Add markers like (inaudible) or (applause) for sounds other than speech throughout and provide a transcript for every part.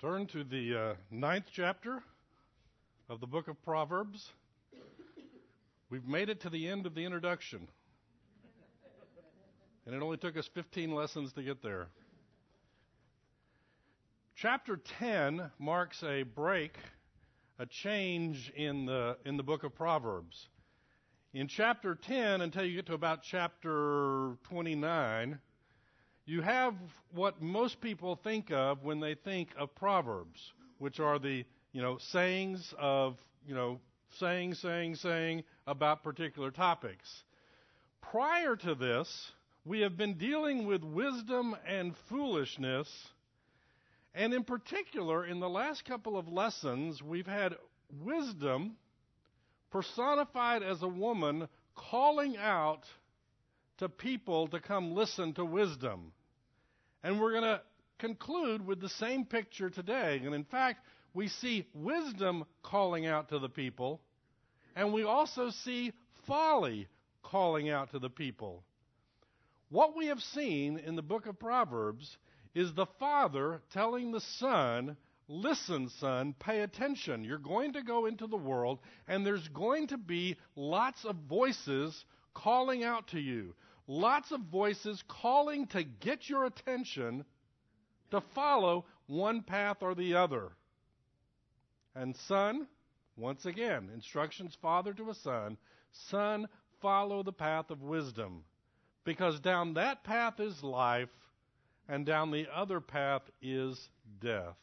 Turn to the uh, ninth chapter of the book of Proverbs. We've made it to the end of the introduction. And it only took us 15 lessons to get there. Chapter 10 marks a break, a change in the, in the book of Proverbs. In chapter 10, until you get to about chapter 29, you have what most people think of when they think of proverbs, which are the you know sayings of you know saying, saying, saying about particular topics. Prior to this, we have been dealing with wisdom and foolishness, and in particular, in the last couple of lessons, we've had wisdom personified as a woman calling out to people to come listen to wisdom. And we're going to conclude with the same picture today. And in fact, we see wisdom calling out to the people, and we also see folly calling out to the people. What we have seen in the book of Proverbs is the father telling the son, Listen, son, pay attention. You're going to go into the world, and there's going to be lots of voices calling out to you lots of voices calling to get your attention to follow one path or the other. And son, once again, instructions father to a son, son, follow the path of wisdom. Because down that path is life, and down the other path is death.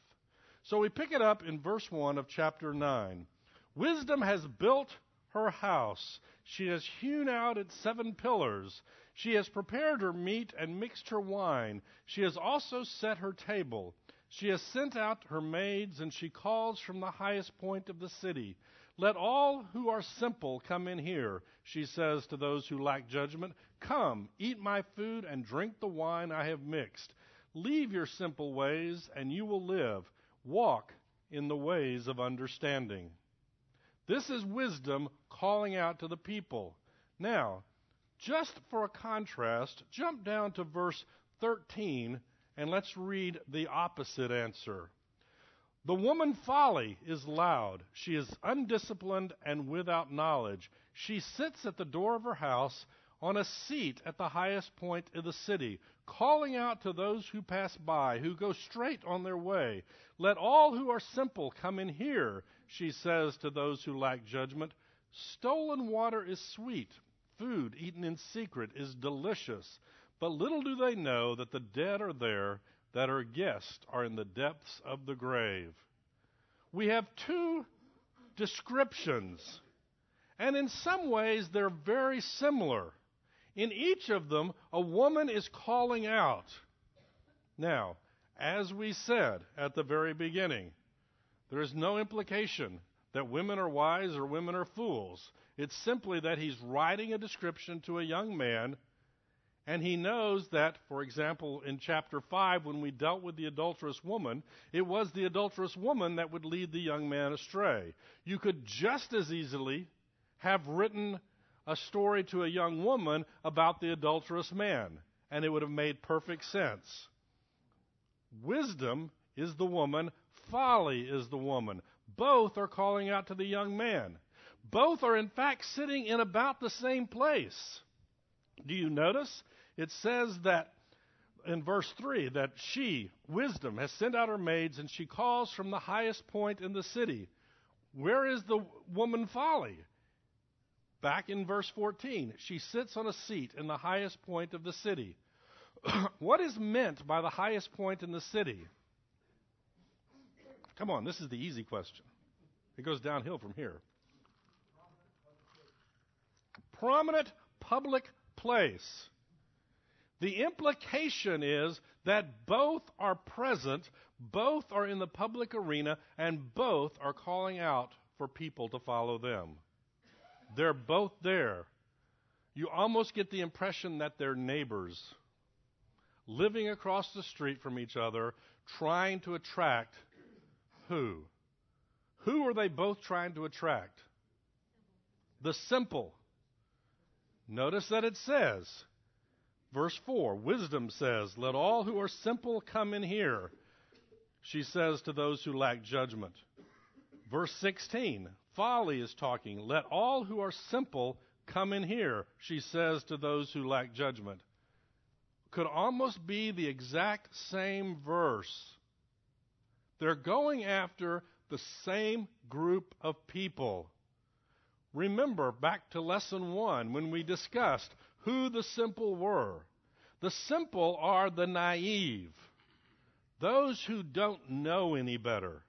So we pick it up in verse 1 of chapter 9. Wisdom has built her house. She has hewn out its seven pillars. She has prepared her meat and mixed her wine. She has also set her table. She has sent out her maids, and she calls from the highest point of the city. Let all who are simple come in here, she says to those who lack judgment. Come, eat my food and drink the wine I have mixed. Leave your simple ways, and you will live. Walk in the ways of understanding. This is wisdom calling out to the people. Now, just for a contrast, jump down to verse 13 and let's read the opposite answer. The woman folly is loud. She is undisciplined and without knowledge. She sits at the door of her house on a seat at the highest point of the city, calling out to those who pass by, who go straight on their way. Let all who are simple come in here, she says to those who lack judgment. Stolen water is sweet, food eaten in secret is delicious, but little do they know that the dead are there, that our guests are in the depths of the grave. We have two descriptions, and in some ways they're very similar. In each of them, a woman is calling out. Now, as we said at the very beginning, there is no implication that women are wise or women are fools. It's simply that he's writing a description to a young man, and he knows that, for example, in chapter 5, when we dealt with the adulterous woman, it was the adulterous woman that would lead the young man astray. You could just as easily have written a story to a young woman about the adulterous man, and it would have made perfect sense. Wisdom is the woman, folly is the woman. Both are calling out to the young man. Both are, in fact, sitting in about the same place. Do you notice? It says that in verse 3 that she, wisdom, has sent out her maids and she calls from the highest point in the city. Where is the woman folly? Back in verse 14, she sits on a seat in the highest point of the city. (clears throat) what is meant by the highest point in the city? Come on, this is the easy question. It goes downhill from here prominent public place. The implication is that both are present, both are in the public arena, and both are calling out for people to follow them. They're both there. You almost get the impression that they're neighbors, living across the street from each other, trying to attract who? Who are they both trying to attract? The simple. Notice that it says, verse 4, wisdom says, Let all who are simple come in here. she says to those who lack judgment. Verse 16, folly is talking. Let all who are simple come in here, she says to those who lack judgment. Could almost be the exact same verse. They're going after the same group of people. Remember back to lesson one when we discussed who the simple were. The simple are the naive, those who don't know any better.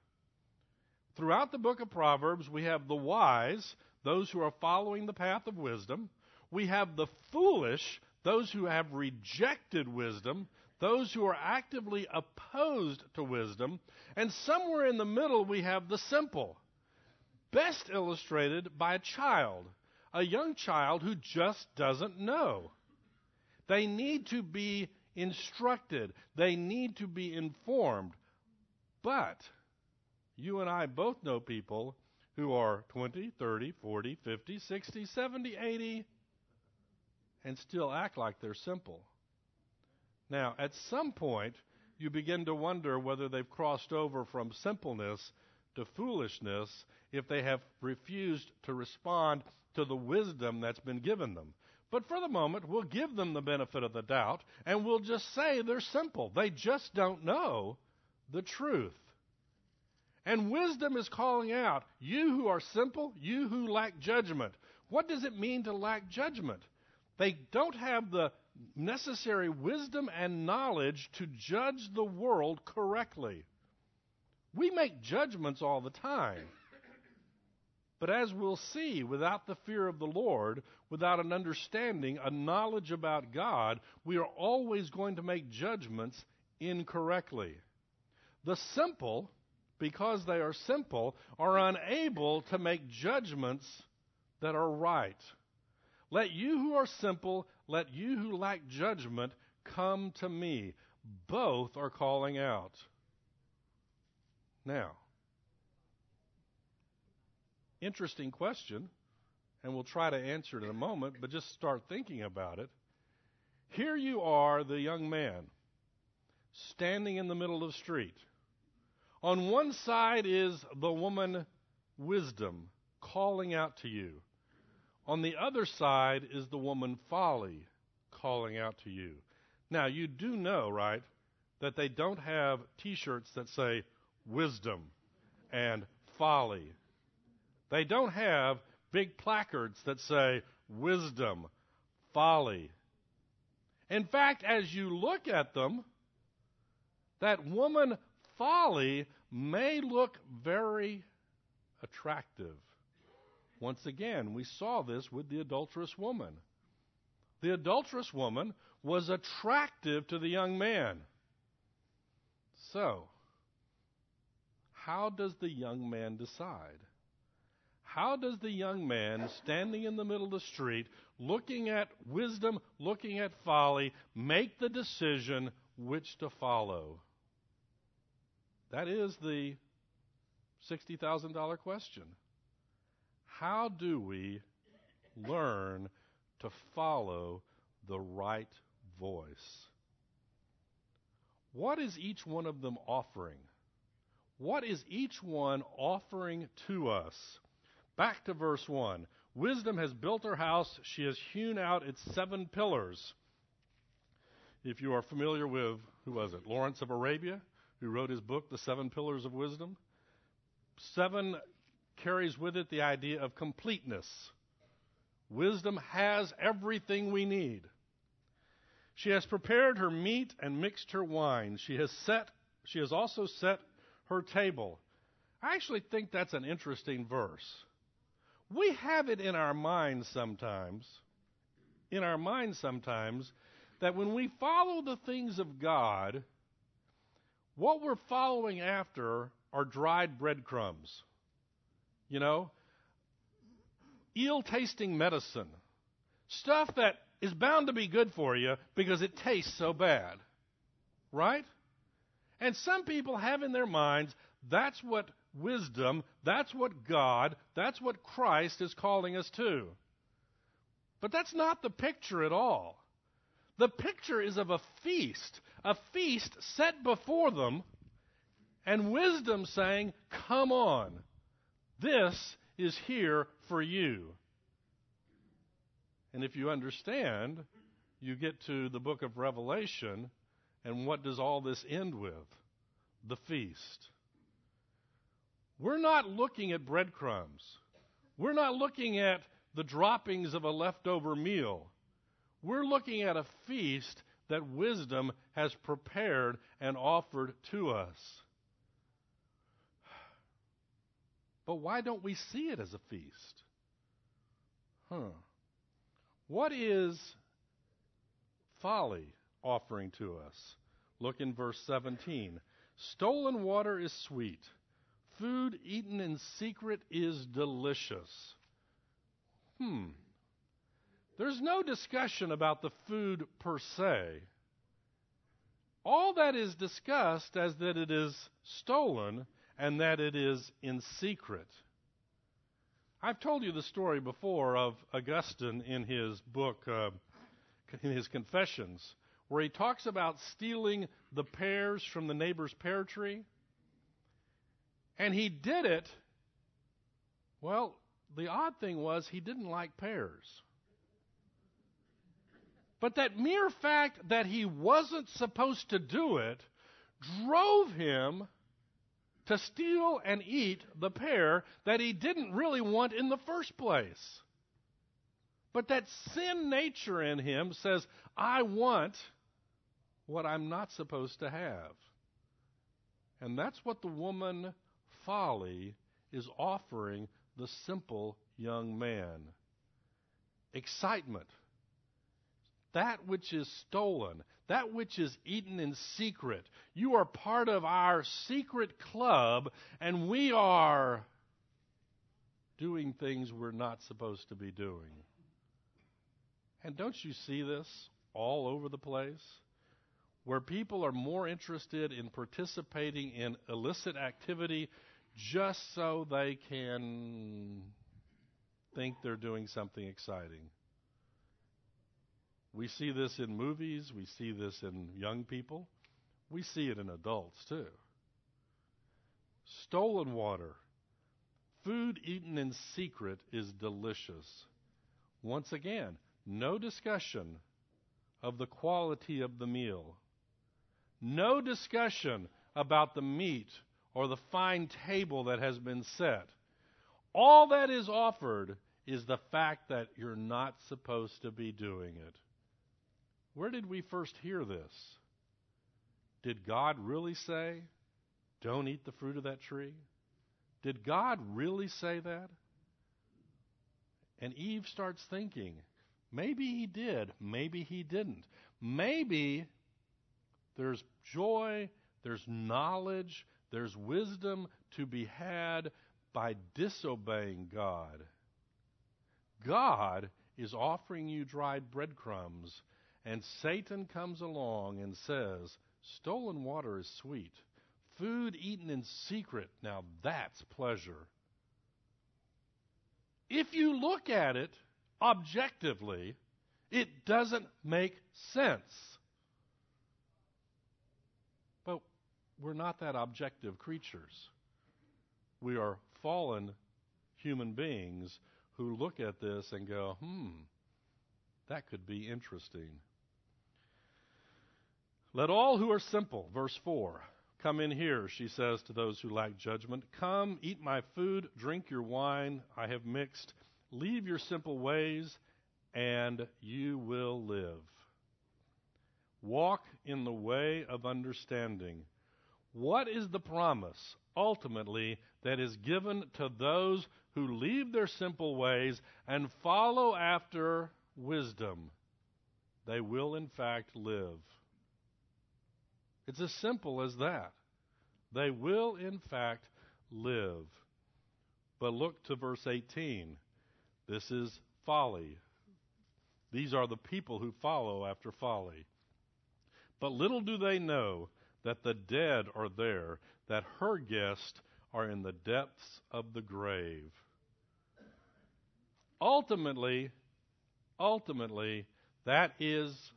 Throughout the book of Proverbs, we have the wise, those who are following the path of wisdom. We have the foolish, those who have rejected wisdom, those who are actively opposed to wisdom. And somewhere in the middle, we have the simple, best illustrated by a child, a young child who just doesn't know. They need to be instructed, they need to be informed. But you and I both know people who are 20, 30, 40, 50, 60, 70, 80, and still act like they're simple. Now, at some point, you begin to wonder whether they've crossed over from simpleness to foolishness if they have refused to respond to the wisdom that's been given them. But for the moment, we'll give them the benefit of the doubt and we'll just say they're simple. They just don't know the truth. And wisdom is calling out, you who are simple, you who lack judgment. What does it mean to lack judgment? They don't have the necessary wisdom and knowledge to judge the world correctly. We make judgments all the time. But as we'll see, without the fear of the Lord, without an understanding, a knowledge about God, we are always going to make judgments incorrectly. The simple because they are simple, are unable to make judgments that are right. Let you who are simple, let you who lack judgment come to me. Both are calling out. Now, interesting question, and we'll try to answer it in a moment, but just start thinking about it. Here you are, the young man, standing in the middle of the street. On one side is the woman wisdom calling out to you. On the other side is the woman folly calling out to you. Now, you do know, right, that they don't have t shirts that say wisdom and folly. They don't have big placards that say wisdom, folly. In fact, as you look at them, that woman folly may look very attractive. Once again, we saw this with the adulterous woman. The adulterous woman was attractive to the young man. So, how does the young man decide? How does the young man standing in the middle of the street, looking at wisdom, looking at folly, make the decision which to follow? That is the $60,000 question. How do we learn to follow the right voice? What is each one of them offering? What is each one offering to us? Back to verse 1. Wisdom has built her house, she has hewn out its seven pillars. If you are familiar with, who was it, Lawrence of Arabia? who wrote his book, The Seven Pillars of Wisdom. Seven carries with it the idea of completeness. Wisdom has everything we need. She has prepared her meat and mixed her wine. She has set she has also set her table. I actually think that's an interesting verse. We have it in our minds sometimes, in our minds sometimes, that when we follow the things of God, what we're following after are dried breadcrumbs. You know, eel tasting medicine. Stuff that is bound to be good for you because it tastes so bad. Right? And some people have in their minds that's what wisdom, that's what God, that's what Christ is calling us to. But that's not the picture at all. The picture is of a feast, a feast set before them, and wisdom saying, Come on, this is here for you. And if you understand, you get to the book of Revelation, and what does all this end with? The feast. We're not looking at breadcrumbs. We're not looking at the droppings of a leftover meal. We're looking at a feast that wisdom has prepared and offered to us. But why don't we see it as a feast? Huh. What is folly offering to us? Look in verse 17. Stolen water is sweet. Food eaten in secret is delicious. Hmm. There's no discussion about the food per se. All that is discussed as that it is stolen and that it is in secret. I've told you the story before of Augustine in his book, uh, in his Confessions, where he talks about stealing the pears from the neighbor's pear tree. And he did it. Well, the odd thing was he didn't like pears. But that mere fact that he wasn't supposed to do it drove him to steal and eat the pear that he didn't really want in the first place. But that sin nature in him says, I want what I'm not supposed to have. And that's what the woman folly is offering the simple young man excitement that which is stolen, that which is eaten in secret. You are part of our secret club, and we are doing things we're not supposed to be doing. And don't you see this all over the place? Where people are more interested in participating in illicit activity just so they can think they're doing something exciting. We see this in movies, we see this in young people, we see it in adults too. Stolen water. Food eaten in secret is delicious. Once again, no discussion of the quality of the meal. No discussion about the meat or the fine table that has been set. All that is offered is the fact that you're not supposed to be doing it. Where did we first hear this? Did God really say, don't eat the fruit of that tree? Did God really say that? And Eve starts thinking, maybe he did, maybe he didn't. Maybe there's joy, there's knowledge, there's wisdom to be had by disobeying God. God is offering you dried breadcrumbs and Satan comes along and says, Stolen water is sweet. Food eaten in secret, now that's pleasure. If you look at it objectively, it doesn't make sense. But we're not that objective creatures. We are fallen human beings who look at this and go, hmm, that could be interesting. Let all who are simple, verse 4, come in here, she says to those who lack judgment. Come, eat my food, drink your wine I have mixed. Leave your simple ways, and you will live. Walk in the way of understanding. What is the promise, ultimately, that is given to those who leave their simple ways and follow after wisdom? They will, in fact, live. It's as simple as that. They will, in fact, live. But look to verse 18. This is folly. These are the people who follow after folly. But little do they know that the dead are there, that her guests are in the depths of the grave. Ultimately, ultimately, that is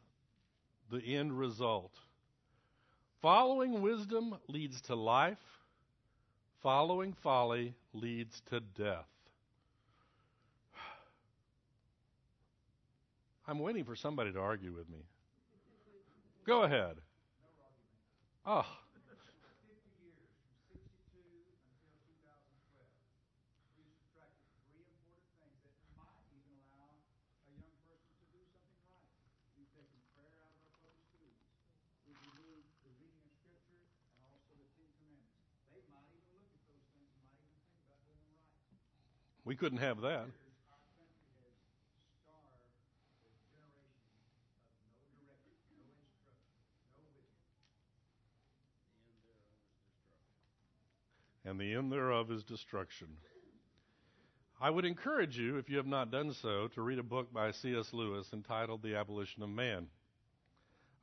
the end result. Following wisdom leads to life, Following folly leads to death. (sighs) I'm waiting for somebody to argue with me. Go ahead. Oh. We couldn't have that. And the end thereof is destruction. I would encourage you, if you have not done so, to read a book by C.S. Lewis entitled The Abolition of Man.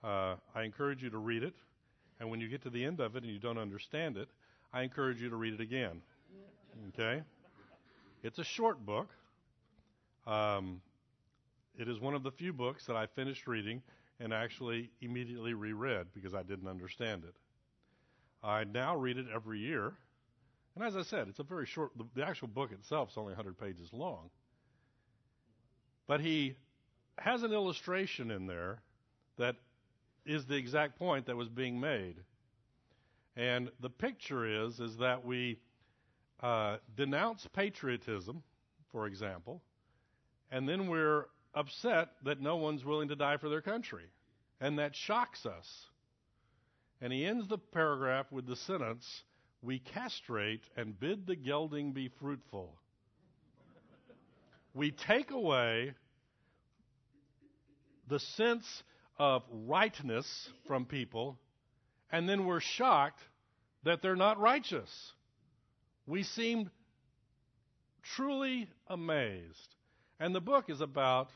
Uh, I encourage you to read it, and when you get to the end of it and you don't understand it, I encourage you to read it again. Okay? It's a short book. Um, it is one of the few books that I finished reading and actually immediately reread because I didn't understand it. I now read it every year. And as I said, it's a very short, the, the actual book itself is only 100 pages long. But he has an illustration in there that is the exact point that was being made. And the picture is is that we uh, denounce patriotism, for example, and then we're upset that no one's willing to die for their country. And that shocks us. And he ends the paragraph with the sentence We castrate and bid the gelding be fruitful. we take away the sense of rightness from people, and then we're shocked that they're not righteous we seemed truly amazed. And the book is about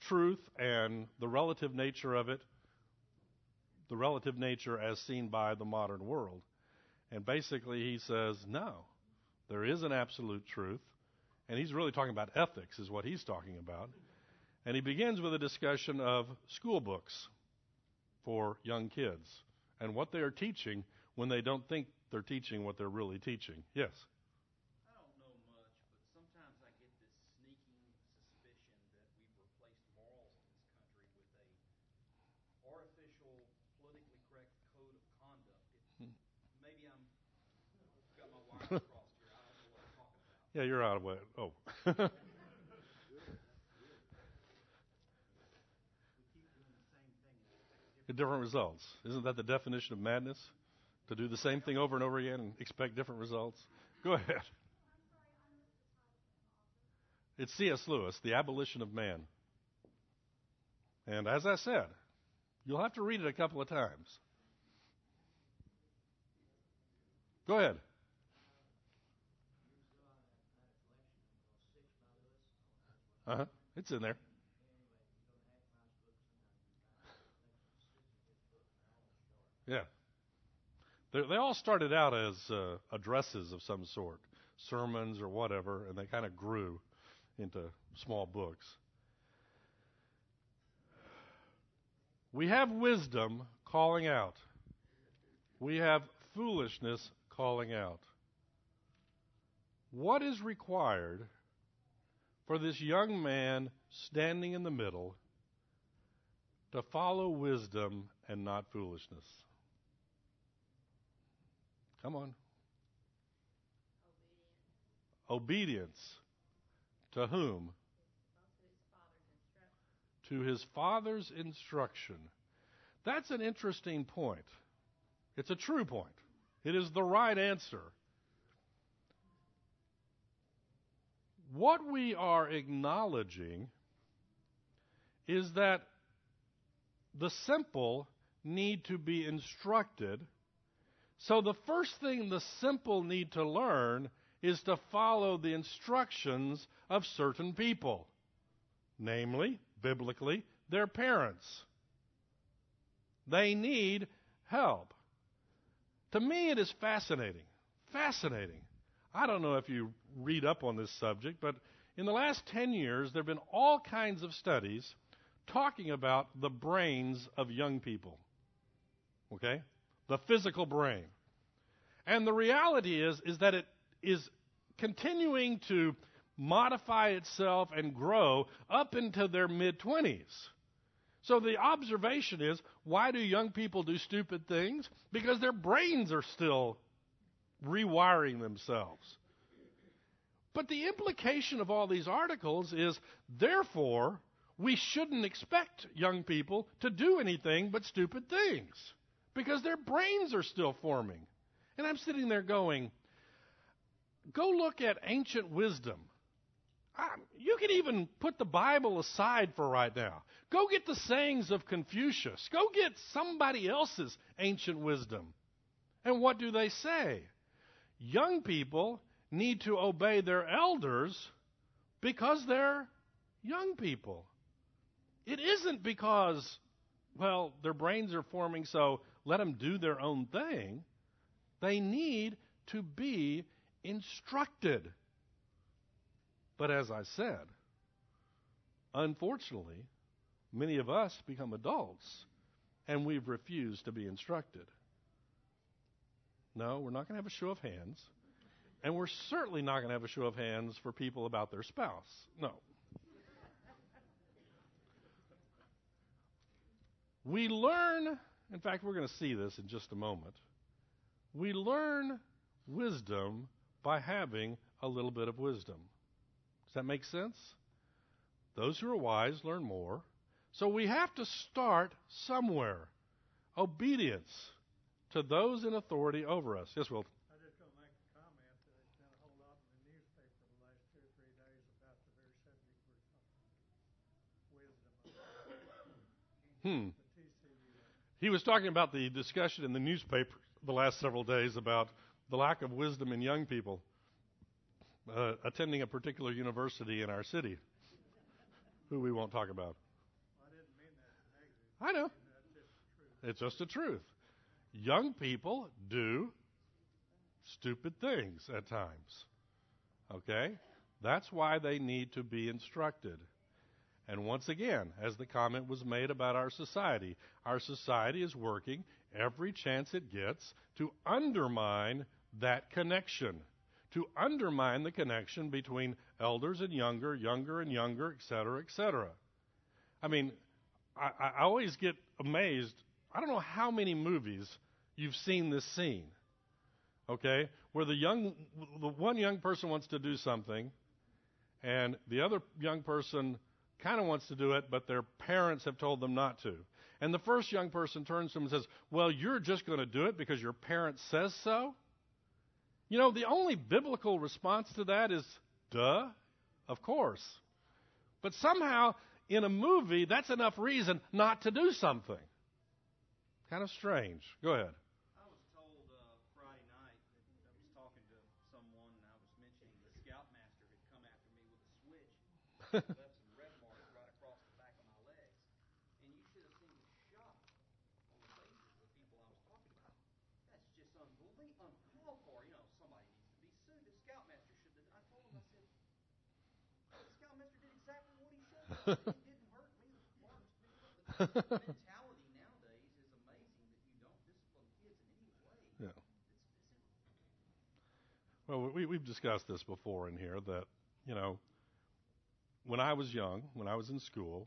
truth and the relative nature of it, the relative nature as seen by the modern world. And basically, he says, no, there is an absolute truth. And he's really talking about ethics, is what he's talking about. And he begins with a discussion of school books for young kids and what they are teaching when they don't think they're teaching what they're really teaching. Yes? Yeah, you're out of it. Oh. (laughs) different results. Isn't that the definition of madness? To do the same thing over and over again and expect different results? Go ahead. It's C.S. Lewis, The Abolition of Man. And as I said, you'll have to read it a couple of times. Go ahead. Uh huh. It's in there. Yeah. They're, they all started out as uh, addresses of some sort, sermons or whatever, and they kind of grew into small books. We have wisdom calling out. We have foolishness calling out. What is required for this young man standing in the middle to follow wisdom and not foolishness. Come on. Obedience. To whom? To his father's instruction. That's an interesting point. It's a true point. It is the right answer. What we are acknowledging is that the simple need to be instructed. So the first thing the simple need to learn is to follow the instructions of certain people, namely, biblically, their parents. They need help. To me, it is fascinating. Fascinating I don't know if you read up on this subject, but in the last 10 years, there have been all kinds of studies talking about the brains of young people. Okay? The physical brain. And the reality is is that it is continuing to modify itself and grow up into their mid 20s. So the observation is why do young people do stupid things? Because their brains are still rewiring themselves. But the implication of all these articles is therefore we shouldn't expect young people to do anything but stupid things because their brains are still forming. And I'm sitting there going, go look at ancient wisdom. you can even put the Bible aside for right now. Go get the sayings of Confucius. Go get somebody else's ancient wisdom. And what do they say? Young people need to obey their elders because they're young people. It isn't because, well, their brains are forming, so let them do their own thing. They need to be instructed. But as I said, unfortunately, many of us become adults and we've refused to be instructed. No, we're not going to have a show of hands. And we're certainly not going to have a show of hands for people about their spouse. No. We learn, in fact, we're going to see this in just a moment. We learn wisdom by having a little bit of wisdom. Does that make sense? Those who are wise learn more. So we have to start somewhere. Obedience to those in authority over us. Yes, Will. I just going to make a comment that there's been a whole lot in the newspaper the last two or three days about the very subject we're talking wisdom. Hmm. He was talking about the discussion in the newspaper the last several days about the lack of wisdom in young people uh, attending a particular university in our city, who we won't talk about. I didn't mean that I know. That's just the truth. It's just the truth. Young people do stupid things at times. Okay? That's why they need to be instructed. And once again, as the comment was made about our society, our society is working every chance it gets to undermine that connection, to undermine the connection between elders and younger, younger and younger, et cetera, et cetera. I mean, I, I always get amazed. I don't know how many movies you've seen this scene, okay, where the young, the one young person wants to do something, and the other young person kind of wants to do it, but their parents have told them not to. And the first young person turns to him and says, Well, you're just going to do it because your parent says so? You know, the only biblical response to that is, Duh, of course. But somehow, in a movie, that's enough reason not to do something. Kind of strange. Go ahead. I was told uh, Friday night that I was talking to someone and I was mentioning the scoutmaster had come after me with a switch, (laughs) left some red marks right across the back of my legs, and you should have seen the shock on the faces of the people I was talking about. That's just unbelievable, uncalled for. You know, somebody needs to be sued. The scoutmaster should have. I told him, I said, the scoutmaster did exactly what he have. He didn't hurt me. The marks didn't hurt. But the mentality nowadays is amazing that you don't discipline kids in any way. Yeah. It's, it's Well, we, we've discussed this before in here that, you know, when I was young, when I was in school,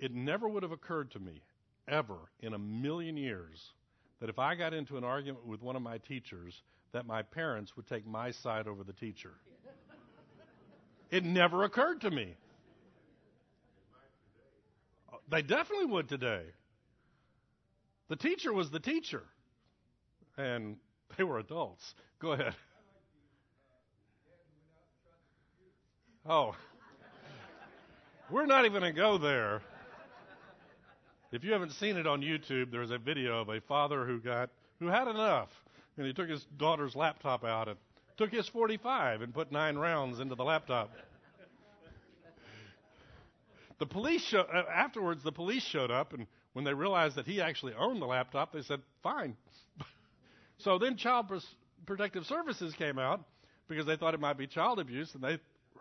it never would have occurred to me, ever, in a million years, that if I got into an argument with one of my teachers, that my parents would take my side over the teacher. (laughs) It never occurred to me. They definitely would today. The teacher was the teacher, and they were adults. Go ahead. Oh. We're not even going to go there. If you haven't seen it on YouTube, there's a video of a father who got who had enough, and he took his daughter's laptop out and took his 45 and put nine rounds into the laptop. The police show, uh, afterwards, the police showed up, and when they realized that he actually owned the laptop, they said, "Fine." (laughs) so then, Child Protective Services came out because they thought it might be child abuse, and they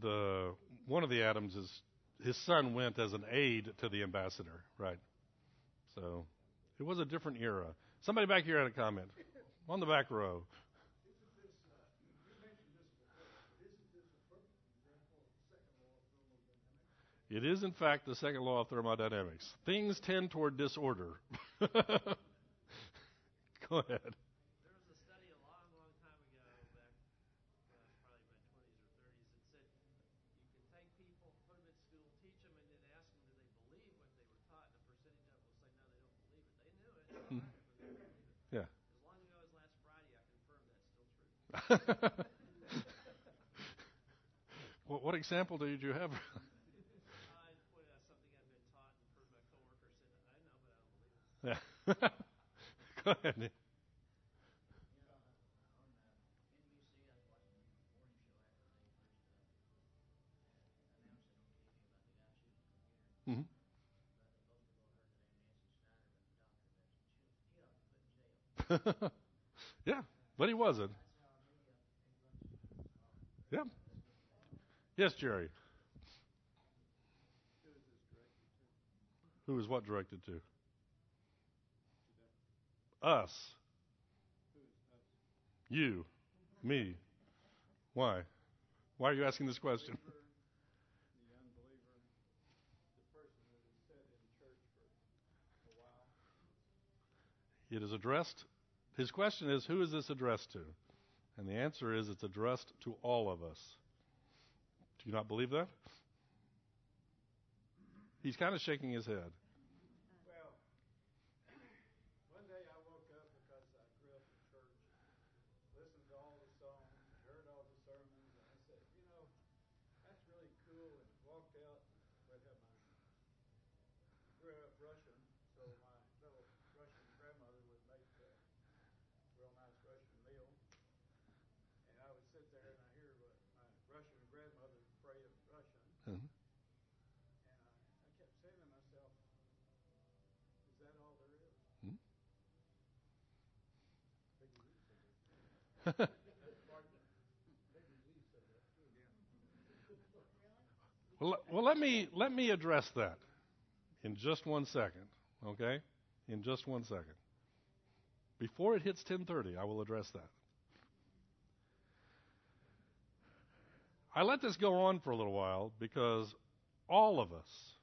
The one of the Adams is his son went as an aide to the ambassador, right? So it was a different era. Somebody back here had a comment on the back row. It is, in fact, the second law of thermodynamics. Things tend toward disorder. (laughs) Go ahead. There was a study a long, long time ago, back, gosh, probably my 20s or 30s, that said you could take people, put them in school, teach them, and then ask them, do they believe what they were taught? And a percentage of them will say, no, they don't believe it. They knew it, they Mhm. tried it, but they didn't believe it. Yeah. As long ago as last Friday, I confirmed that's still true. what, what example did you have? I pointed out something I'd been taught and heard my coworker say, I know, but I don't believe it. Yeah. Go ahead. Nick. Mhm. yeah, but he wasn't. Yeah. Yes, Jerry. Who is what directed to? Us. You. Me. Why? Why are you asking this question? It is addressed. His question is, who is this addressed to? And the answer is, it's addressed to all of us. Do you not believe that? He's kind of shaking his head. Well, one day I woke up because I grew up in church, listened to all the songs, heard all the sermons, and I said, you know, that's really cool. And walked out, but had my grew up Russian, so my little Russian grandmother would make a real nice Russian meal, and I would sit there and I hear what my Russian grandmother pray in Russian. Mhm. And I, I kept saying to myself, is that all there is? Hmm? Peggy Lee said that. Pardon me. Peggy Lee said that too. (laughs) Well, well, let me let me address that in just one second, okay? In just one second. Before it hits 10:30, I will address that. I let this go on for a little while because all of us,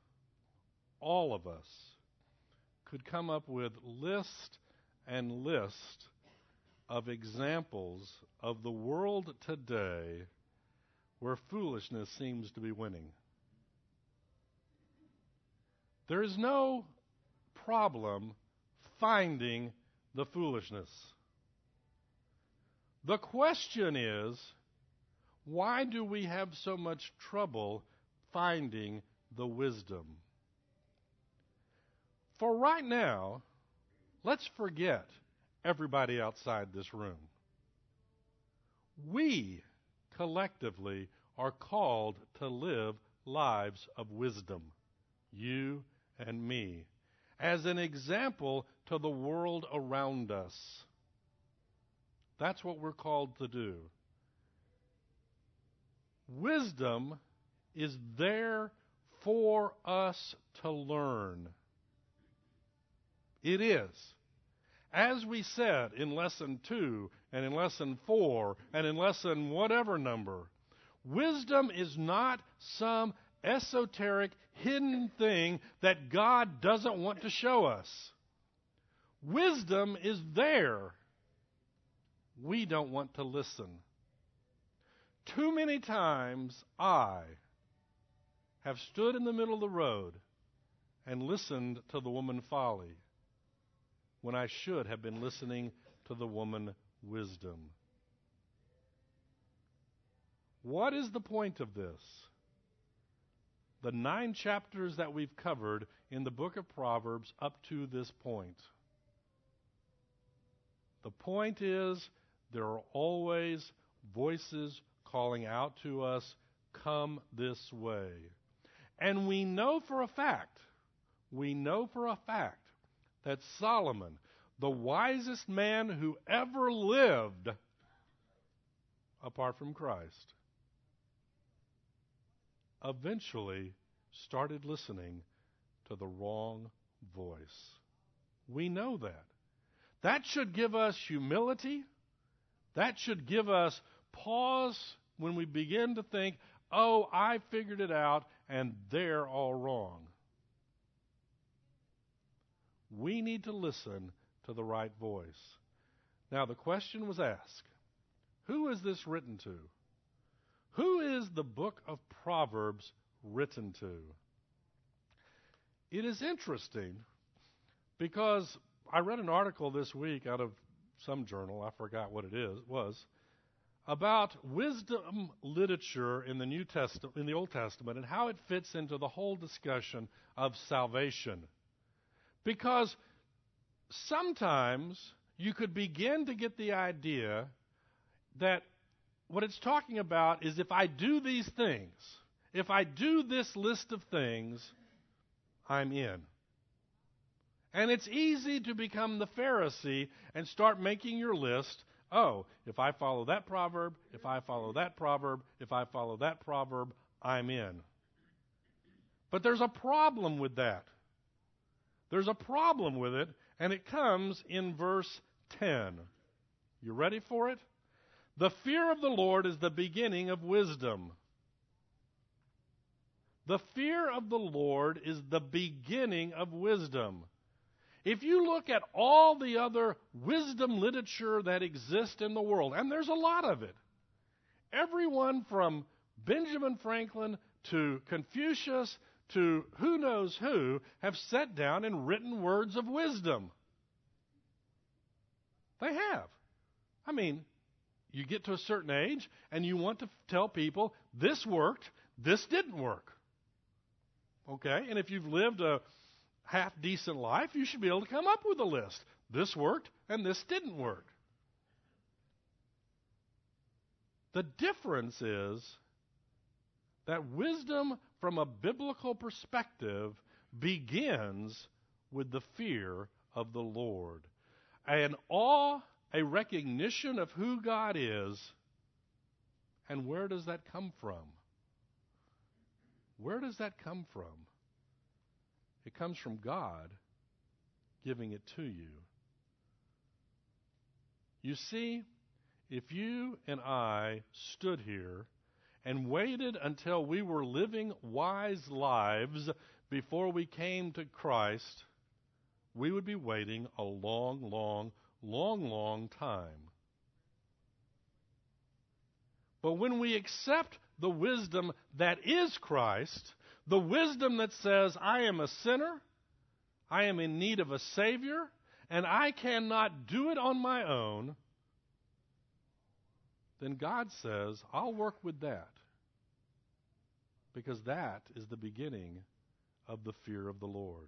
all of us, could come up with list and list of examples of the world today where foolishness seems to be winning. There is no problem finding the foolishness. The question is why do we have so much trouble finding the wisdom? For right now, let's forget everybody outside this room. We collectively are called to live lives of wisdom, you and me, as an example to the world around us. That's what we're called to do. Wisdom is there for us to learn. It is. As we said in lesson two and in lesson four and in lesson whatever number, wisdom is not some esoteric hidden thing that God doesn't want to show us. Wisdom is there. We don't want to listen. Too many times I have stood in the middle of the road and listened to the woman folly when I should have been listening to the woman wisdom. What is the point of this? The nine chapters that we've covered in the book of Proverbs up to this point. The point is there are always voices calling out to us, come this way. And we know for a fact, we know for a fact that Solomon, the wisest man who ever lived, apart from Christ, eventually started listening to the wrong voice. We know that. That should give us humility. That should give us pause when we begin to think, oh, I figured it out and they're all wrong. We need to listen to the right voice. Now, the question was asked Who is this written to? Who is the book of Proverbs written to? It is interesting because I read an article this week out of some journal, I forgot what it is was, about wisdom literature in the New Testament in the Old Testament and how it fits into the whole discussion of salvation. Because sometimes you could begin to get the idea that what it's talking about is if I do these things, if I do this list of things, I'm in. And it's easy to become the Pharisee and start making your list. Oh, if I follow that proverb, if I follow that proverb, if I follow that proverb, I'm in. But there's a problem with that. There's a problem with it, and it comes in verse 10. You ready for it? The fear of the Lord is the beginning of wisdom. The fear of the Lord is the beginning of wisdom. If you look at all the other wisdom literature that exists in the world, and there's a lot of it, everyone from Benjamin Franklin to Confucius to who knows who have sat down and written words of wisdom. They have. I mean, you get to a certain age and you want to tell people this worked, this didn't work. Okay? And if you've lived a half decent life, you should be able to come up with a list. This worked and this didn't work. The difference is that wisdom from a biblical perspective begins with the fear of the Lord. An awe, a recognition of who God is. And where does that come from? Where does that come from? It comes from God giving it to you. You see, if you and I stood here and waited until we were living wise lives before we came to Christ, we would be waiting a long, long, long, long time. But when we accept the wisdom that is Christ, the wisdom that says, I am a sinner, I am in need of a Savior, and I cannot do it on my own, then God says, I'll work with that. Because that is the beginning of the fear of the Lord.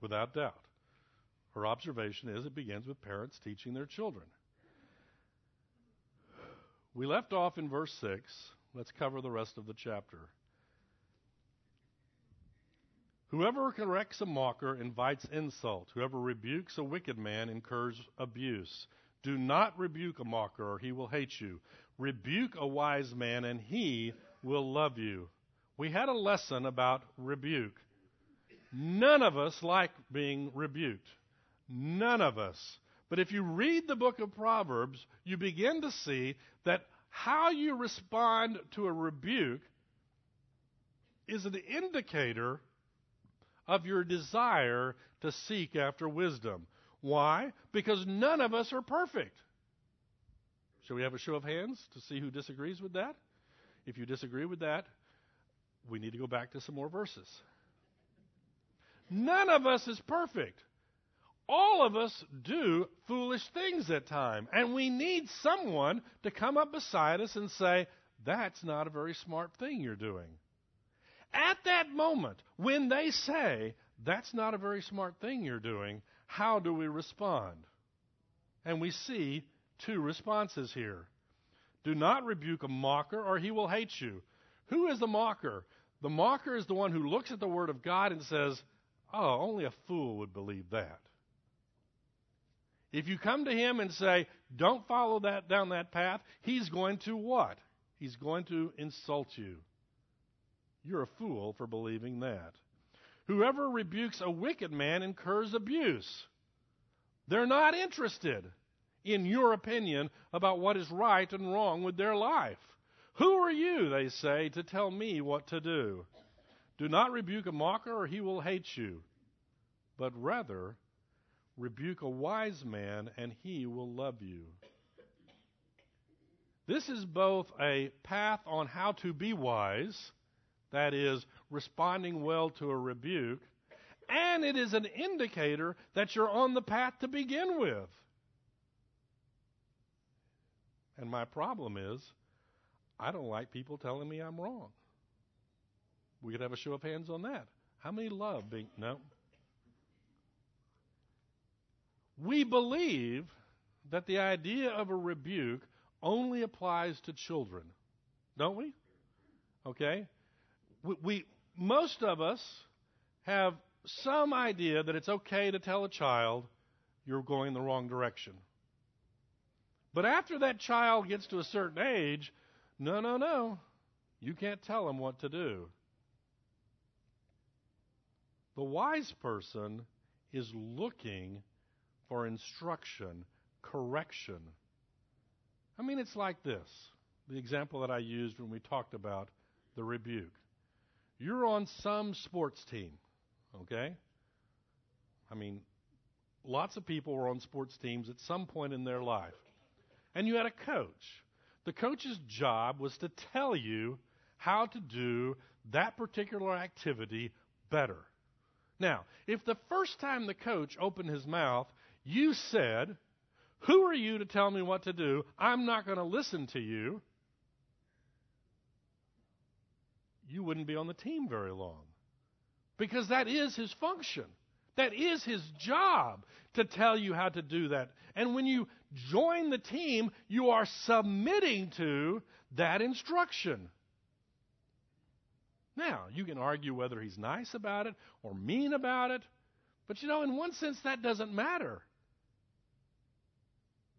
Without doubt. Her observation is it begins with parents teaching their children. We left off in verse 6. Let's cover the rest of the chapter. Whoever corrects a mocker invites insult. Whoever rebukes a wicked man incurs abuse. Do not rebuke a mocker, or he will hate you. Rebuke a wise man, and he will love you. We had a lesson about rebuke. None of us like being rebuked. None of us. But if you read the book of Proverbs, you begin to see that how you respond to a rebuke is an indicator of your desire to seek after wisdom. Why? Because none of us are perfect. Shall we have a show of hands to see who disagrees with that? If you disagree with that, we need to go back to some more verses. None of us is perfect. All of us do foolish things at times, and we need someone to come up beside us and say, That's not a very smart thing you're doing. At that moment, when they say, that's not a very smart thing you're doing. How do we respond? And we see two responses here. Do not rebuke a mocker, or he will hate you. Who is the mocker? The mocker is the one who looks at the Word of God and says, Oh, only a fool would believe that. If you come to him and say, Don't follow that down that path, he's going to what? He's going to insult you. You're a fool for believing that. Whoever rebukes a wicked man incurs abuse. They're not interested in your opinion about what is right and wrong with their life. Who are you, they say, to tell me what to do? Do not rebuke a mocker, or he will hate you, but rather rebuke a wise man, and he will love you. This is both a path on how to be wise, that is, responding well to a rebuke, and it is an indicator that you're on the path to begin with. And my problem is, I don't like people telling me I'm wrong. We could have a show of hands on that. How many love being. No. We believe that the idea of a rebuke only applies to children, don't we? Okay? We, we most of us have some idea that it's okay to tell a child you're going the wrong direction. But after that child gets to a certain age, no, no, no. You can't tell them what to do. The wise person is looking for instruction, correction. I mean, it's like this the example that I used when we talked about the rebuke. You're on some sports team, okay? I mean, lots of people were on sports teams at some point in their life. And you had a coach. The coach's job was to tell you how to do that particular activity better. Now, if the first time the coach opened his mouth, you said, Who are you to tell me what to do? I'm not going to listen to you. You wouldn't be on the team very long. Because that is his function. That is his job to tell you how to do that. And when you join the team, you are submitting to that instruction. Now, you can argue whether he's nice about it or mean about it, but you know, in one sense, that doesn't matter.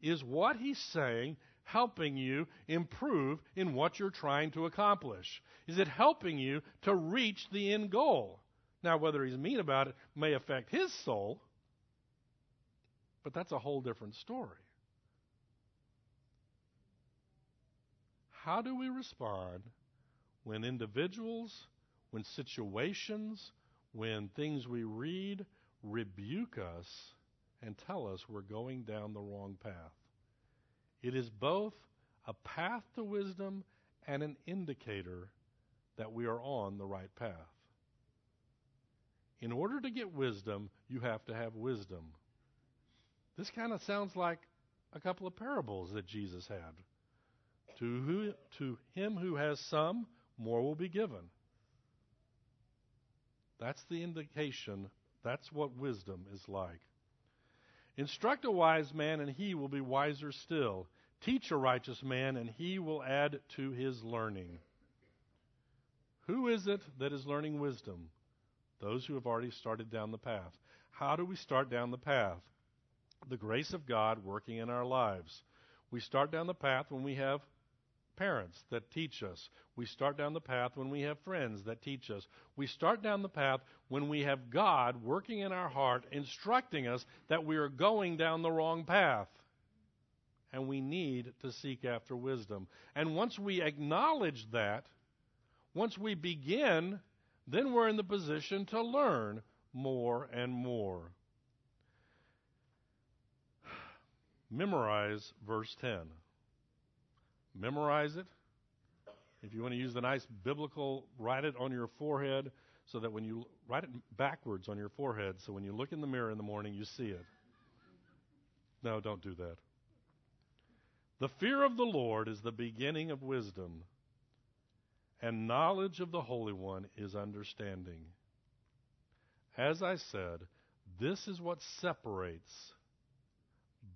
Is what he's saying helping you improve in what you're trying to accomplish? Is it helping you to reach the end goal? Now, whether he's mean about it may affect his soul, but that's a whole different story. How do we respond when individuals, when situations, when things we read rebuke us and tell us we're going down the wrong path. It is both a path to wisdom and an indicator that we are on the right path. In order to get wisdom, you have to have wisdom. This kind of sounds like a couple of parables that Jesus had. To, who, to him who has some, more will be given. That's the indication. That's what wisdom is like. Instruct a wise man, and he will be wiser still. Teach a righteous man, and he will add to his learning. Who is it that is learning wisdom? Those who have already started down the path. How do we start down the path? The grace of God working in our lives. We start down the path when we have parents that teach us. We start down the path when we have friends that teach us. We start down the path when we have God working in our heart, instructing us that we are going down the wrong path. And we need to seek after wisdom. And once we acknowledge that, once we begin, then we're in the position to learn more and more. (sighs) Memorize verse 10 memorize it. If you want to use the nice biblical, write it on your forehead so that when you write it backwards on your forehead, so when you look in the mirror in the morning, you see it. No, don't do that. The fear of the Lord is the beginning of wisdom, and knowledge of the Holy One is understanding. as I said, this is what separates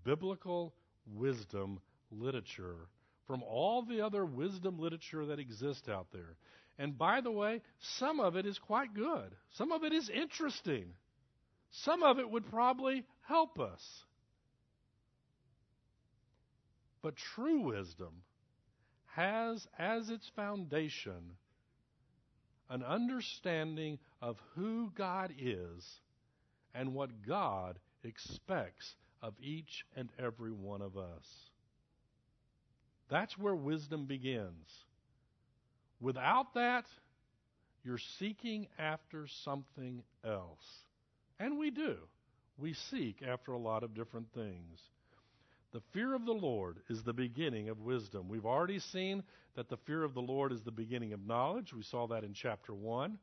biblical wisdom literature from all the other wisdom literature that exists out there. And by the way, some of it is quite good. Some of it is interesting. Some of it would probably help us. But true wisdom has as its foundation an understanding of who God is and what God expects of each and every one of us. That's where wisdom begins. Without that, you're seeking after something else. And we do. We seek after a lot of different things. The fear of the Lord is the beginning of wisdom. We've already seen that the fear of the Lord is the beginning of knowledge. We saw that in chapter 1.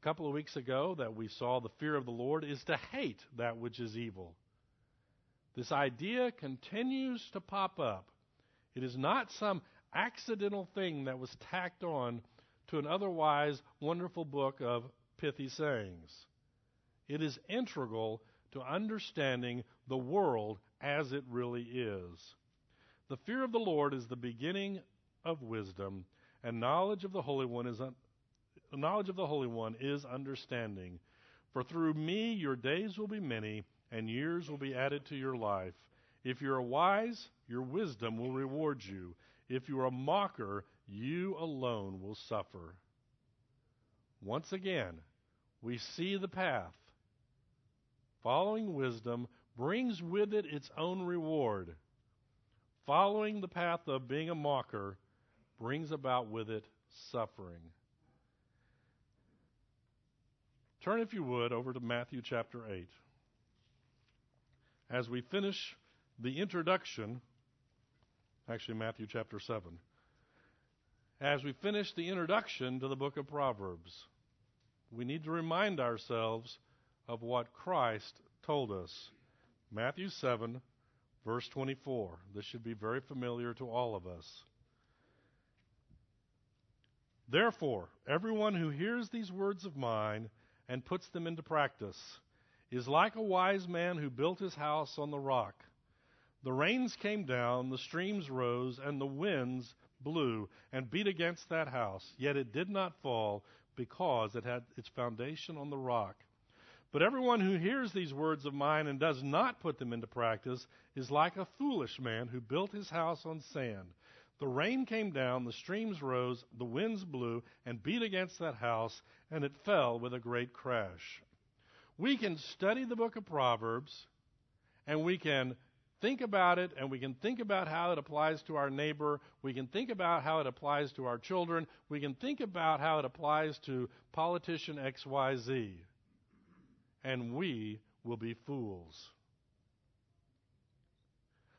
A couple of weeks ago that we saw the fear of the Lord is to hate that which is evil. This idea continues to pop up. It is not some accidental thing that was tacked on to an otherwise wonderful book of pithy sayings. It is integral to understanding the world as it really is. The fear of the Lord is the beginning of wisdom, and knowledge of the Holy One is un- knowledge of the Holy One is understanding. For through me your days will be many, and years will be added to your life. If you are wise, your wisdom will reward you. If you are a mocker, you alone will suffer. Once again, we see the path. Following wisdom brings with it its own reward. Following the path of being a mocker brings about with it suffering. Turn, if you would, over to Matthew chapter 8. As we finish the introduction, actually, Matthew chapter 7, as we finish the introduction to the book of Proverbs, we need to remind ourselves of what Christ told us. Matthew 7, verse 24. This should be very familiar to all of us. Therefore, everyone who hears these words of mine and puts them into practice is like a wise man who built his house on the rock. The rains came down, the streams rose, and the winds blew and beat against that house, yet it did not fall because it had its foundation on the rock. But everyone who hears these words of mine and does not put them into practice is like a foolish man who built his house on sand. The rain came down, the streams rose, the winds blew and beat against that house, and it fell with a great crash. We can study the book of Proverbs, and we can think about it, and we can think about how it applies to our neighbor. We can think about how it applies to our children. We can think about how it applies to politician XYZ. And we will be fools.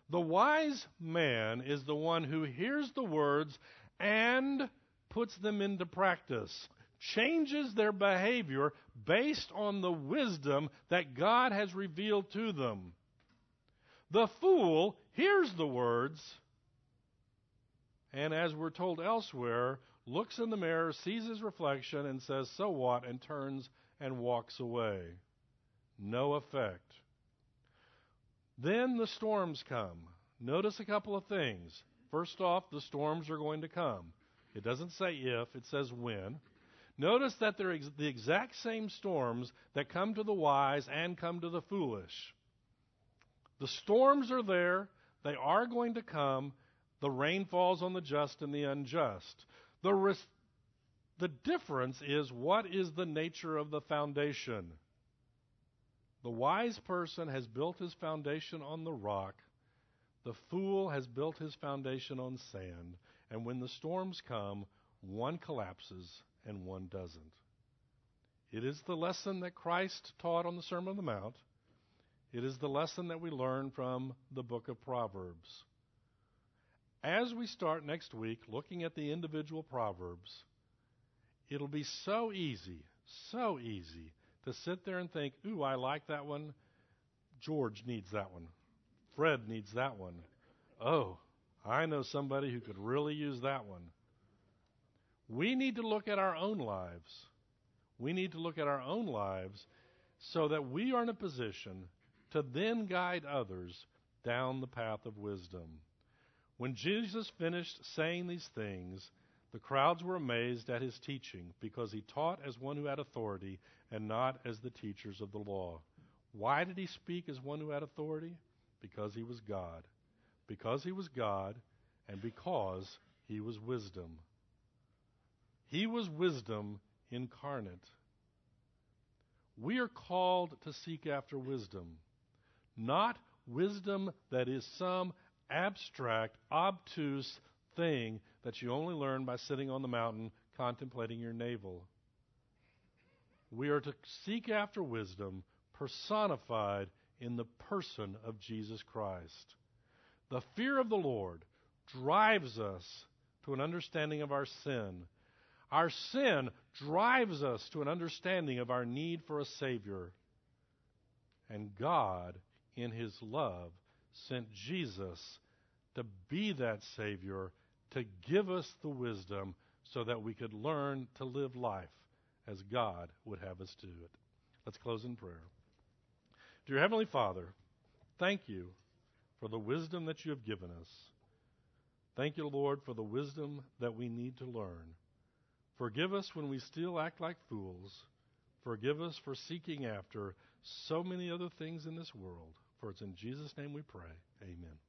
The wise man is the one who hears the words and puts them into practice, changes their behavior based on the wisdom that God has revealed to them. The fool hears the words, and as we're told elsewhere, looks in the mirror, sees his reflection, and says, So what? and turns and walks away. No effect. Then the storms come. Notice a couple of things. First off, the storms are going to come. It doesn't say if, it says when. Notice that they're ex- the exact same storms that come to the wise and come to the foolish. The storms are there, they are going to come. The rain falls on the just and the unjust. The, res- the difference is what is the nature of the foundation? The wise person has built his foundation on the rock. The fool has built his foundation on sand. And when the storms come, one collapses and one doesn't. It is the lesson that Christ taught on the Sermon on the Mount. It is the lesson that we learn from the book of Proverbs. As we start next week looking at the individual Proverbs, it'll be so easy, so easy to sit there and think, ooh, I like that one. George needs that one. Fred needs that one. Oh, I know somebody who could really use that one. We need to look at our own lives. we need to look at our own lives so that we are in a position to then guide others down the path of wisdom. When Jesus finished saying these things, the crowds were amazed at his teaching because he taught as one who had authority and not as the teachers of the law. Why did he speak as one who had authority? Because he was God. Because he was God and because he was wisdom. He was wisdom incarnate. We are called to seek after wisdom, not wisdom that is some abstract, obtuse thing that you only learn by sitting on the mountain contemplating your navel. We are to seek after wisdom personified in the person of Jesus Christ. The fear of the Lord drives us to an understanding of our sin. Our sin drives us to an understanding of our need for a Savior. And God, in His love, sent Jesus to be that Savior, to give us the wisdom so that we could learn to live life as God would have us do it. Let's close in prayer. Dear Heavenly Father, thank you for the wisdom that you have given us. Thank you, Lord, for the wisdom that we need to learn. Forgive us when we still act like fools. Forgive us for seeking after so many other things in this world. For it's in Jesus' name we pray. Amen.